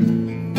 Mm-hmm.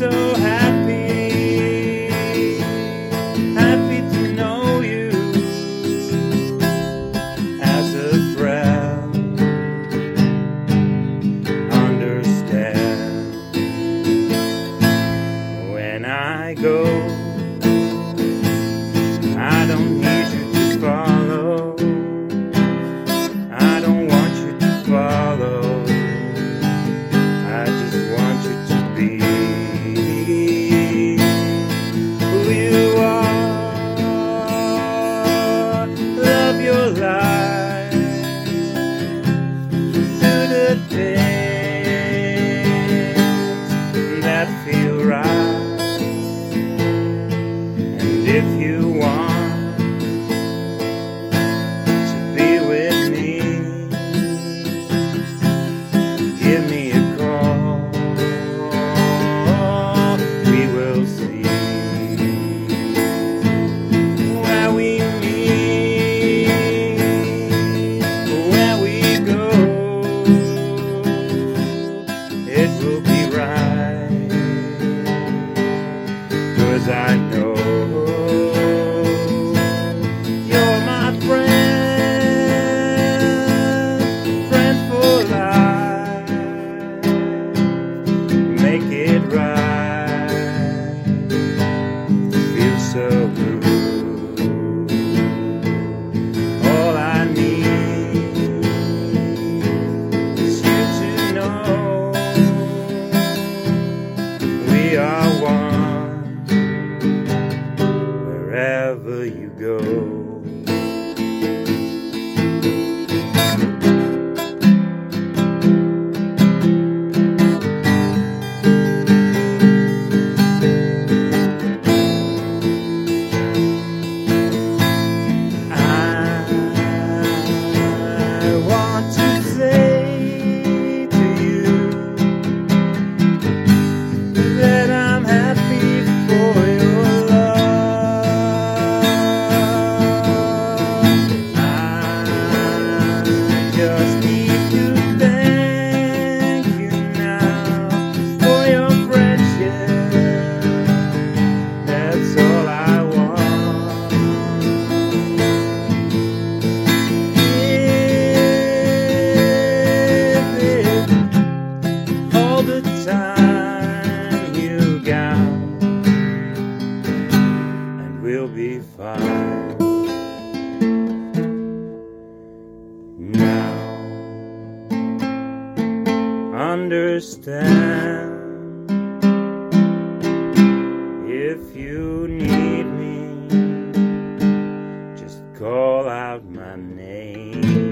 so happy, happy to know you as a friend. Understand when I go. you want to be with me, give me a call. We will see where we meet, where we go. It will be right, cause I know. If you need me, just call out my name.